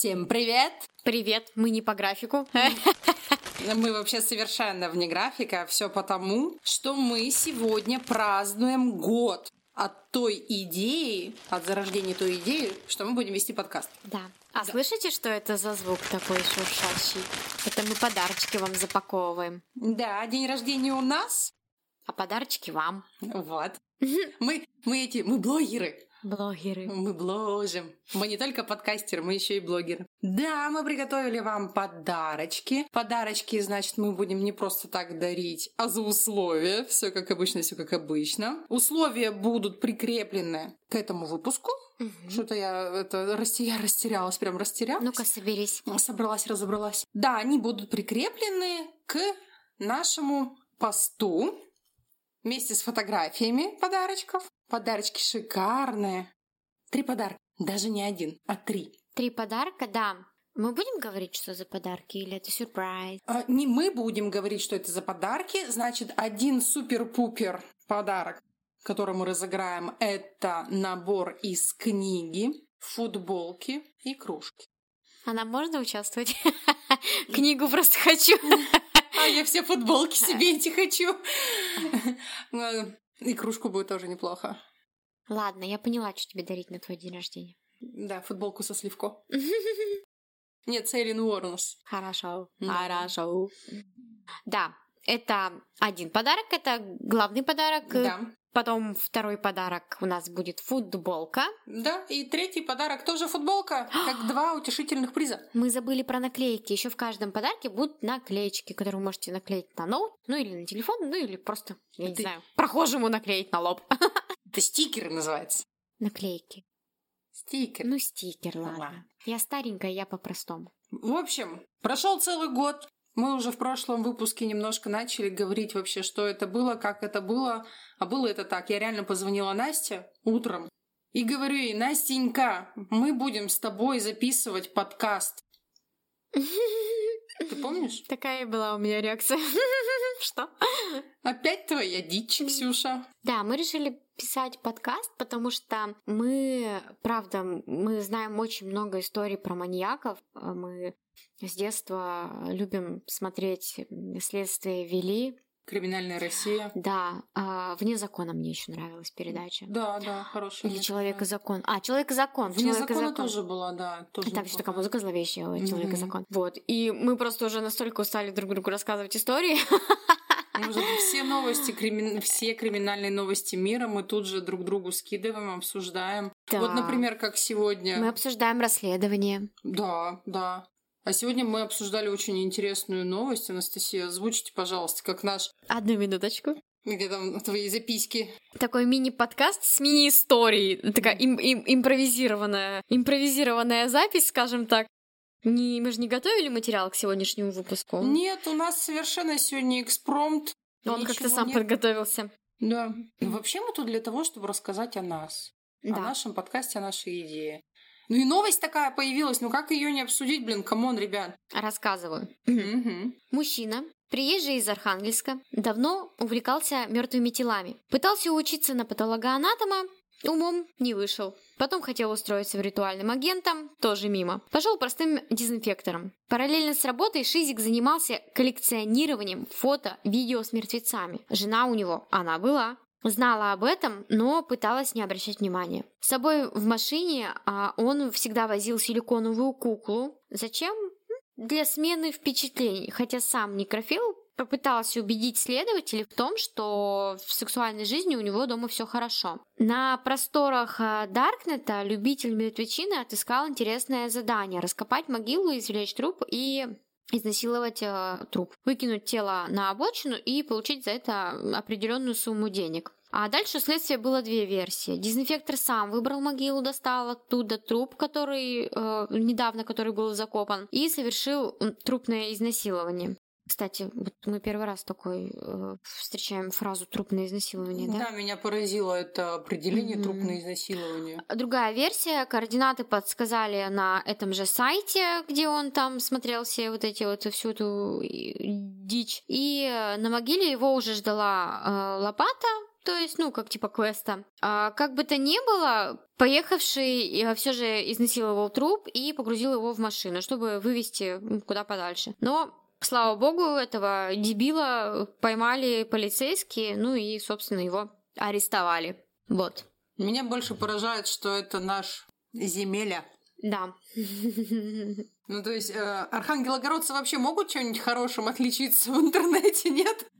Всем привет! Привет, мы не по графику. Мы вообще совершенно вне графика. Все потому, что мы сегодня празднуем год от той идеи, от зарождения той идеи, что мы будем вести подкаст. Да. А слышите, что это за звук такой шуршащий? Это мы подарочки вам запаковываем. Да, день рождения у нас. А подарочки вам. Вот. Мы, мы эти, мы блогеры. Блогеры. Мы бложим. Мы не только подкастеры, мы еще и блогеры. Да, мы приготовили вам подарочки. Подарочки, значит, мы будем не просто так дарить, а за условия. Все как обычно, все как обычно. Условия будут прикреплены к этому выпуску. Мгм. Что-то я это я растерялась, прям растерялась. Ну-ка, соберись. Собралась, разобралась. Да, они будут прикреплены к нашему посту вместе с фотографиями подарочков. Подарочки шикарные. Три подарка. Даже не один, а три. Три подарка, да. Мы будем говорить, что за подарки, или это сюрприз? А, Не мы будем говорить, что это за подарки. Значит, один супер-пупер подарок, который мы разыграем, это набор из книги, футболки и кружки. А нам можно участвовать? Книгу просто хочу. А я все футболки себе эти хочу. Э, И кружку будет тоже неплохо. Ладно, я поняла, что тебе дарить на твой день рождения. Да, футболку со сливко. Нет, Сейлин Уорнс. Хорошо, хорошо. Да, это один подарок, это главный подарок. Да. Потом второй подарок у нас будет футболка. Да, и третий подарок тоже футболка, как два утешительных приза. Мы забыли про наклейки. Еще в каждом подарке будут наклеечки, которые вы можете наклеить на ноут, ну или на телефон, ну или просто, я не Ты- знаю, прохожему наклеить на лоб. Это стикеры называется. Наклейки. Стикер. Ну, стикер, ладно. Ладно. Я старенькая, я по-простому. В общем, прошел целый год. Мы уже в прошлом выпуске немножко начали говорить вообще, что это было, как это было. А было это так. Я реально позвонила Насте утром и говорю ей, Настенька, мы будем с тобой записывать подкаст. Ты помнишь? Такая была у меня реакция. Что? Опять твоя дичь, Ксюша. Да, мы решили писать подкаст, потому что мы, правда, мы знаем очень много историй про маньяков. А Мы с детства любим смотреть «Следствие вели». Криминальная Россия. Да, а «Вне закона» мне еще нравилась передача. Да, да, хорошая. Или «Человек и закон». А, «Человек и закон». Вне «Человек закона закон». тоже была, да. Тоже Там еще такая музыка зловещая, ой, «Человек и закон». Вот, и мы просто уже настолько устали друг другу рассказывать истории. Уже все новости, кримин- все криминальные новости мира мы тут же друг другу скидываем, обсуждаем. Вот, Да. например, как сегодня. Мы обсуждаем расследование. Да, да. А сегодня мы обсуждали очень интересную новость. Анастасия, озвучите, пожалуйста, как наш... Одну минуточку. Где там твои записки? Такой мини-подкаст с мини-историей. Такая им- им- импровизированная, импровизированная запись, скажем так. Не, мы же не готовили материал к сегодняшнему выпуску. Нет, у нас совершенно сегодня экспромт. Он как-то сам нет. подготовился. Да. Ну, вообще мы тут для того, чтобы рассказать о нас. О Да. нашем подкасте, о нашей идее. Ну и новость такая появилась. Ну как ее не обсудить, блин, come on, ребят. Рассказываю. Мужчина, приезжий из Архангельска, давно увлекался мертвыми телами. Пытался учиться на патологоанатома, умом не вышел. Потом хотел устроиться в ритуальным агентом, тоже мимо. Пошел простым дезинфектором. Параллельно с работой Шизик занимался коллекционированием фото, видео с мертвецами. Жена у него, она была. Знала об этом, но пыталась не обращать внимания. С собой в машине а, он всегда возил силиконовую куклу. Зачем? для смены впечатлений, хотя сам некрофил попытался убедить следователей в том, что в сексуальной жизни у него дома все хорошо. На просторах а, Даркнета любитель мертвечины отыскал интересное задание – раскопать могилу, извлечь труп и изнасиловать э, труп, выкинуть тело на обочину и получить за это определенную сумму денег. А дальше у следствия было две версии. Дезинфектор сам выбрал могилу, достал оттуда труп, который э, недавно, который был закопан, и совершил трупное изнасилование. Кстати, вот мы первый раз такой э, встречаем фразу трупное изнасилование, да? Да, меня поразило это определение Мгм. трупное изнасилование. Другая версия, координаты подсказали на этом же сайте, где он там смотрел все вот эти вот всю эту дичь. И э, на могиле его уже ждала э, лопата, то есть, ну, как типа квеста. А, как бы то ни было, поехавший все же изнасиловал труп и погрузил его в машину, чтобы вывести куда подальше. Но Слава богу, этого дебила поймали полицейские, ну и, собственно, его арестовали. Вот. Меня больше поражает, что это наш земеля. Да. Ну, то есть, э, архангелогородцы вообще могут чем-нибудь хорошим отличиться в интернете, нет?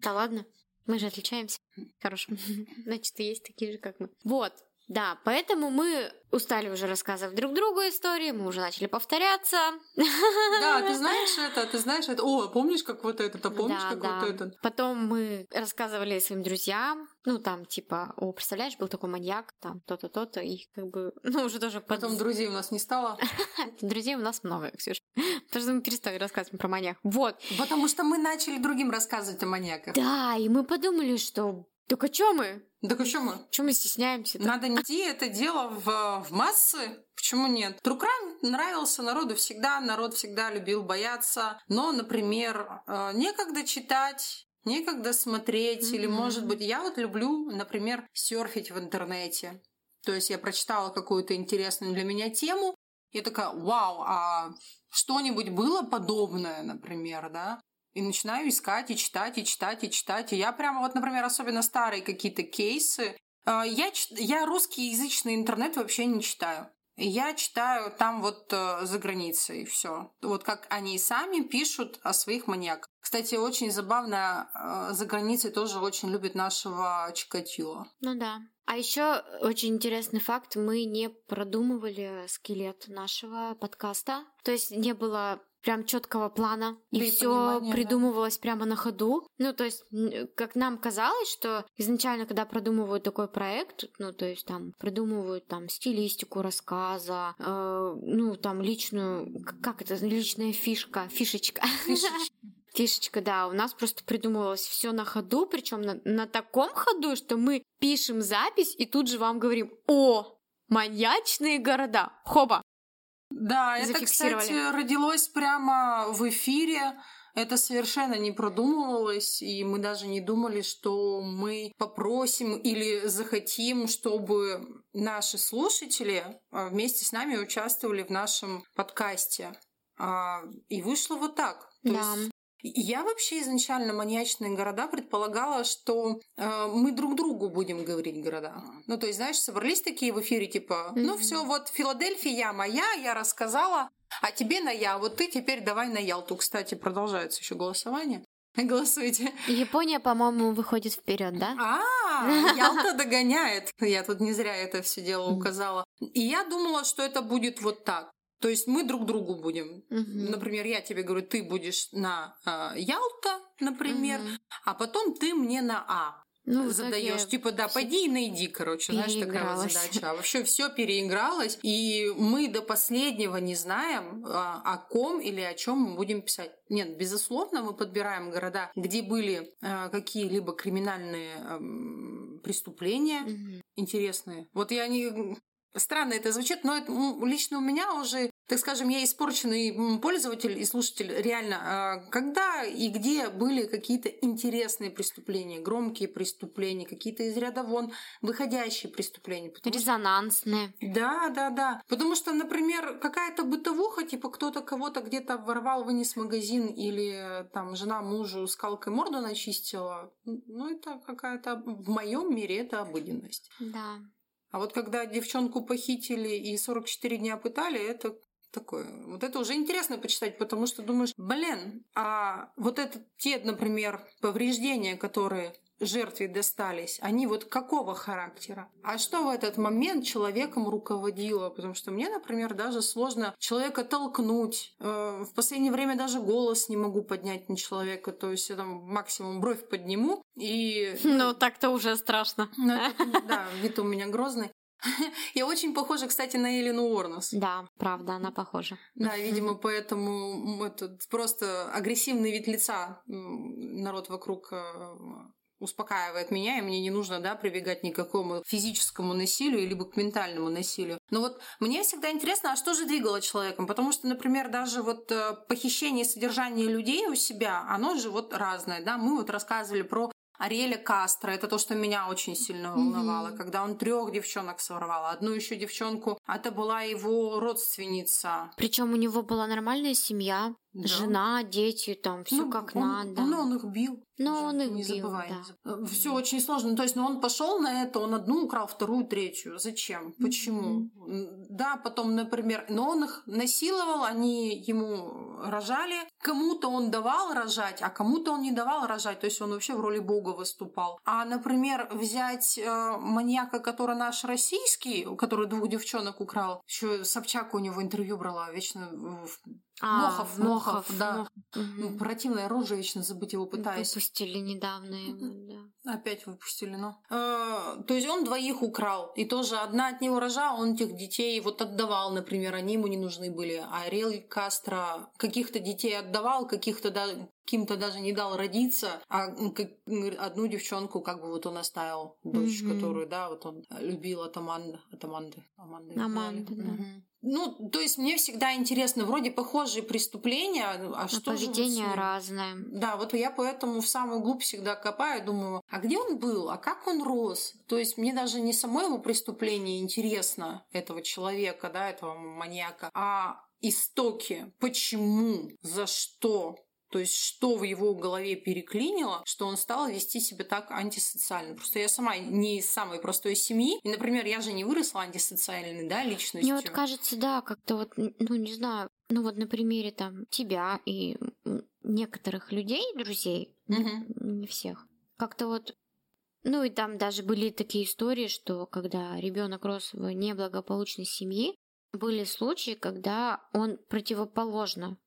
Да ладно, мы же отличаемся хорошим. Значит, есть такие же, как мы. Вот, да, поэтому мы устали уже рассказывать друг другу истории, мы уже начали повторяться. Да, ты знаешь это, ты знаешь это. О, помнишь, как вот этот, а помнишь, да, как да. вот этот? Потом мы рассказывали своим друзьям, ну, там, типа, о, представляешь, был такой маньяк, там, то-то, то-то, и как бы, ну, уже тоже... Потом под... друзей у нас не стало. Друзей у нас много, Ксюша. Потому что мы перестали рассказывать про маньяк. Вот. Потому что мы начали другим рассказывать о маньяках. Да, и мы подумали, что так а чё мы? Так а чё мы? Чё мы стесняемся? -то? Надо нести это дело в, в массы. Почему нет? True Crime нравился народу всегда, народ всегда любил бояться. Но, например, э, некогда читать, некогда смотреть, mm-hmm. или, может быть, я вот люблю, например, серфить в интернете. То есть я прочитала какую-то интересную для меня тему, и такая, вау, а что-нибудь было подобное, например, да? И начинаю искать, и читать, и читать, и читать. И я прямо вот, например, особенно старые какие-то кейсы. А, я, я русскоязычный интернет вообще не читаю. Я читаю там вот э, за границей все. Вот как они сами пишут о своих маньяках. Кстати, очень забавно, э, за границей тоже очень любят нашего Чикатило. Ну да. А еще очень интересный факт, мы не продумывали скелет нашего подкаста. То есть не было прям четкого плана, и, и все придумывалось да? прямо на ходу. Ну, то есть, как нам казалось, что изначально, когда продумывают такой проект, ну, то есть там придумывают там стилистику рассказа, э, ну, там личную, как это, личная фишка, фишечка. Фишечка, да, у нас просто придумывалось все на ходу, причем на, на таком ходу, что мы пишем запись и тут же вам говорим, о, маньячные города, хоба, да, это, кстати, родилось прямо в эфире. Это совершенно не продумывалось, и мы даже не думали, что мы попросим или захотим, чтобы наши слушатели а, вместе с нами участвовали в нашем подкасте. А, и вышло вот так. То да. есть я вообще изначально маньячные города предполагала, что э, мы друг другу будем говорить города. Ну, то есть, знаешь, собрались такие в эфире, типа, mm-hmm. ну все, вот Филадельфия моя, я рассказала, а тебе на я, вот ты теперь давай на Ялту. Кстати, продолжается еще голосование. Голосуйте. Япония, по-моему, выходит вперед, да? А, Ялта догоняет. Я тут не зря это все дело указала. И я думала, что это будет вот так. То есть мы друг другу будем. Угу. Например, я тебе говорю, ты будешь на э, Ялта, например, угу. а потом ты мне на А. Ну, задаешь, типа, да, пойди и найди, короче, знаешь, такая вот задача. А вообще все переигралось, и мы до последнего не знаем, а, о ком или о чем мы будем писать. Нет, безусловно, мы подбираем города, где были а, какие-либо криминальные а, преступления угу. интересные. Вот я не Странно это звучит, но это, лично у меня уже, так скажем, я испорченный пользователь и слушатель. Реально, а, когда и где были какие-то интересные преступления, громкие преступления, какие-то из ряда вон выходящие преступления. Резонансные. Что... Да, да, да. Потому что, например, какая-то бытовуха, типа кто-то кого-то где-то ворвал, вынес магазин или там жена мужу скалкой морду начистила. Ну, это какая-то в моем мире это обыденность. Да. А вот когда девчонку похитили и 44 дня пытали, это такое. Вот это уже интересно почитать, потому что думаешь, блин, а вот это те, например, повреждения, которые жертве достались, они вот какого характера? А что в этот момент человеком руководило? Потому что мне, например, даже сложно человека толкнуть. Э, в последнее время даже голос не могу поднять на человека. То есть я там максимум бровь подниму и... Ну, так-то уже страшно. Ну, да, вид у меня грозный. Я очень похожа, кстати, на Элину Уорнес. Да, правда, она похожа. Да, видимо, поэтому этот просто агрессивный вид лица народ вокруг э, успокаивает меня, и мне не нужно, да, прибегать ни к какому физическому насилию, либо к ментальному насилию. Но вот мне всегда интересно, а что же двигало человеком? Потому что, например, даже вот э, похищение и содержание людей у себя, оно же вот разное, да. Мы вот рассказывали про Ариэля Кастро, это то, что меня очень сильно волновало, mm-hmm. когда он трех девчонок своровал, одну еще девчонку, это была его родственница. Причем у него была нормальная семья, да. Жена, дети, там все ну, как он, надо. Ну, он их бил. Но он их не бил, забывай. да. Все очень сложно. То есть, ну, он пошел на это, он одну украл, вторую, третью. Зачем? Почему? Mm-hmm. Да, потом, например, но он их насиловал, они ему рожали. Кому-то он давал рожать, а кому-то он не давал рожать. То есть он вообще в роли бога выступал. А, например, взять э, маньяка, который наш российский, который двух девчонок украл, еще Собчак у него интервью брала, вечно а, Мохов, Мохов, Мохов, да. Мох... Угу. Противное оружие, вечно забыть его пытаюсь. Выпустили недавно его, да. Опять выпустили, ну. Э, то есть он двоих украл. И тоже одна от него рожа, он этих детей вот отдавал, например, они ему не нужны были. А Рел Кастро каких-то детей отдавал, каких-то да, каким-то даже не дал родиться, а одну девчонку как бы вот он оставил, дочь, mm-hmm. которую, да, вот он любил от Аманды. От Аманды. Аманды, Аманды да. Угу. Ну, то есть мне всегда интересно, вроде похожие прествления, а, а что поведение же вот разное. Да, вот я поэтому в самую глубь всегда копаю, думаю, а где он был, а как он рос? То есть мне даже не само его преступление интересно, этого человека, да, этого маньяка, а истоки, почему, за что, то есть, что в его голове переклинило, что он стал вести себя так антисоциально. Просто я сама не из самой простой семьи. И, например, я же не выросла антисоциальной, да, личностью. Мне вот кажется, да, как-то вот, ну, не знаю, ну вот на примере там тебя и некоторых людей, друзей, угу. не всех, как-то вот ну и там даже были такие истории, что когда ребенок рос в неблагополучной семье, были случаи, когда он противоположно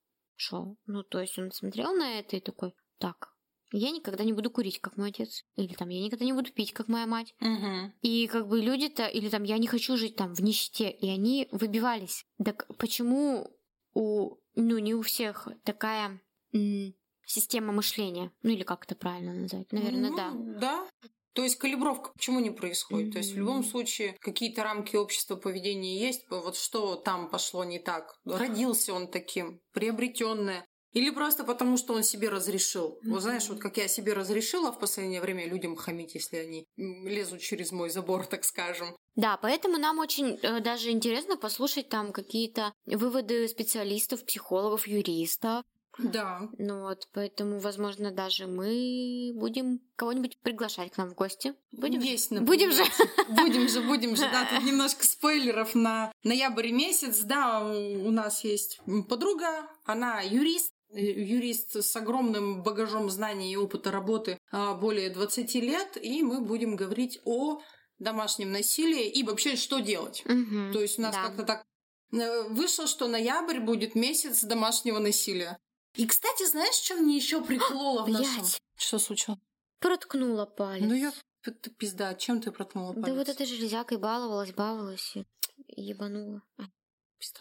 шел. Ну, то есть он смотрел на это и такой, так, я никогда не буду курить, как мой отец. Или там, я никогда не буду пить, как моя мать. Угу. И как бы люди-то, или там, я не хочу жить там в нищете. И они выбивались. Так почему у, ну, не у всех такая м- система мышления? Ну, или как это правильно назвать? Наверное, ну, да. Да. То есть калибровка почему не происходит? Mm-hmm. То есть в любом случае какие-то рамки общества поведения есть. Вот что там пошло не так? Родился он таким, приобретенное. Или просто потому, что он себе разрешил. Mm-hmm. Вот знаешь, вот как я себе разрешила в последнее время людям хамить, если они лезут через мой забор, так скажем. Да, поэтому нам очень э, даже интересно послушать там какие-то выводы специалистов, психологов, юристов, да. Ну вот, поэтому, возможно, даже мы будем кого-нибудь приглашать к нам в гости. Будем Есть, например. Будем же. Будем же, будем же. Да, тут немножко спойлеров на ноябрь месяц. Да, у нас есть подруга, она юрист, э, юрист с огромным багажом знаний и опыта работы а, более 20 лет, и мы будем говорить о домашнем насилии и вообще что делать. Угу, То есть у нас да. как-то так э, вышло, что ноябрь будет месяц домашнего насилия. И, кстати, знаешь, что мне еще прикололо в нашем... Что случилось? Проткнула палец. Ну я... Ты пизда, чем ты проткнула палец? Да вот этой железякой баловалась, баловалась и ебанула. Пизда.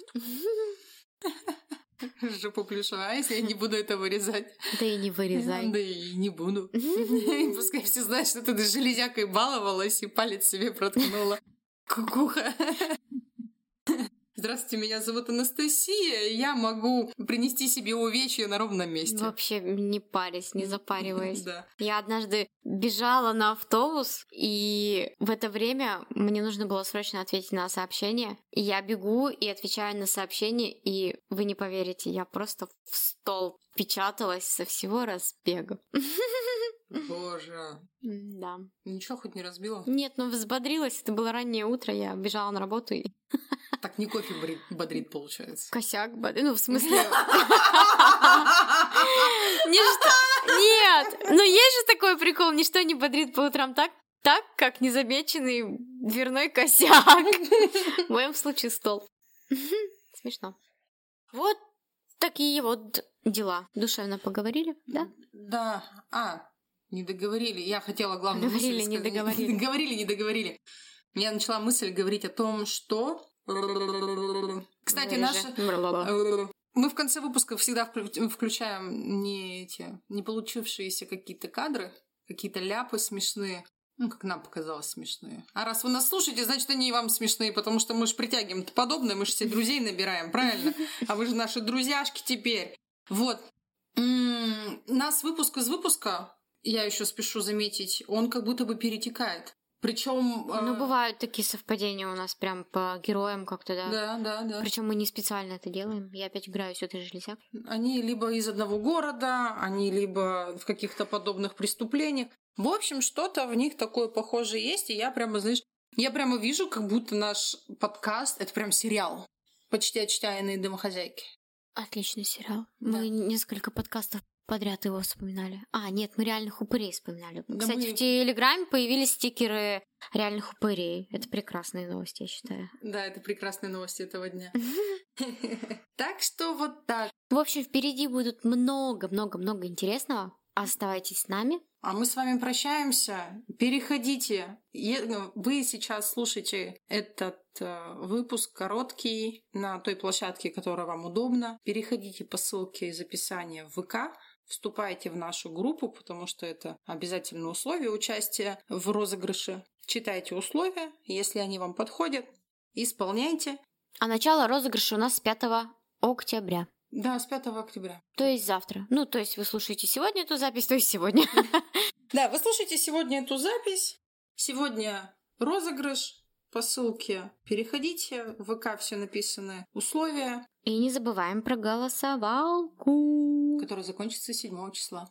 Жопу плюшевая, если я не буду это вырезать. Да и не вырезай. Да и не буду. Пускай все знают, что ты железякой баловалась и палец себе проткнула. Кукуха. Здравствуйте, меня зовут Анастасия, я могу принести себе увечья на ровном месте. Вообще не парясь, не запариваясь. Да. Я однажды бежала на автобус, и в это время мне нужно было срочно ответить на сообщение. И я бегу и отвечаю на сообщение, и вы не поверите, я просто в стол печаталась со всего разбега. Боже. Да. Ничего хоть не разбила? Нет, ну взбодрилась. Это было раннее утро, я бежала на работу и... Так не кофе бодрит, получается. Косяк бодрит. Ну, в смысле... Нет, ну есть же такой прикол, ничто не бодрит по утрам так, так, как незамеченный дверной косяк. В моем случае стол. Смешно. Вот такие вот дела. Душевно поговорили, да? Да. А, не договорили. Я хотела главную Говорили, мысль не договорили. Говорили, не договорили. Я начала мысль говорить о том, что... Кстати, наши... Мы в конце выпусков всегда включаем не эти, не получившиеся какие-то кадры, какие-то ляпы смешные. Ну, как нам показалось смешные. А раз вы нас слушаете, значит, они вам смешные, потому что мы же притягиваем подобное, мы же все друзей набираем, правильно? А вы же наши друзьяшки теперь. Вот. Нас выпуск из выпуска Я еще спешу заметить, он как будто бы перетекает. Причем... Ну, бывают такие совпадения у нас прям по героям как-то, да. Да, да, да. Причем мы не специально это делаем. Я опять играю все ты железяк. Они либо из одного города, они либо в каких-то подобных преступлениях. В общем, что-то в них такое похожее есть, и я прямо, знаешь, я прямо вижу, как будто наш подкаст — это прям сериал. Почти отчаянные домохозяйки. Отличный сериал. Да. Мы несколько подкастов подряд его вспоминали. А, нет, мы реальных упырей вспоминали. Да Кстати, мы- в Телеграме появились стикеры реальных упырей. Это прекрасные новости, я считаю. Да, это прекрасные новости этого дня. Так что вот так. В общем, впереди будут много-много-много интересного. Оставайтесь с нами. А мы с вами прощаемся. Переходите. Е- Вы сейчас слушаете этот э, выпуск короткий на той площадке, которая вам удобна. Переходите по ссылке из описания в ВК. Вступайте в нашу группу, потому что это обязательное условие участия в розыгрыше. Читайте условия, если они вам подходят. Исполняйте. А начало розыгрыша у нас с 5 октября. Да, с 5 октября. То есть завтра. Ну, то есть вы слушаете сегодня эту запись, то есть сегодня. Да, вы слушаете сегодня эту запись. Сегодня розыгрыш по ссылке. Переходите, в ВК все написаны условия, И не забываем про голосовалку. Которые закончатся 7 числа.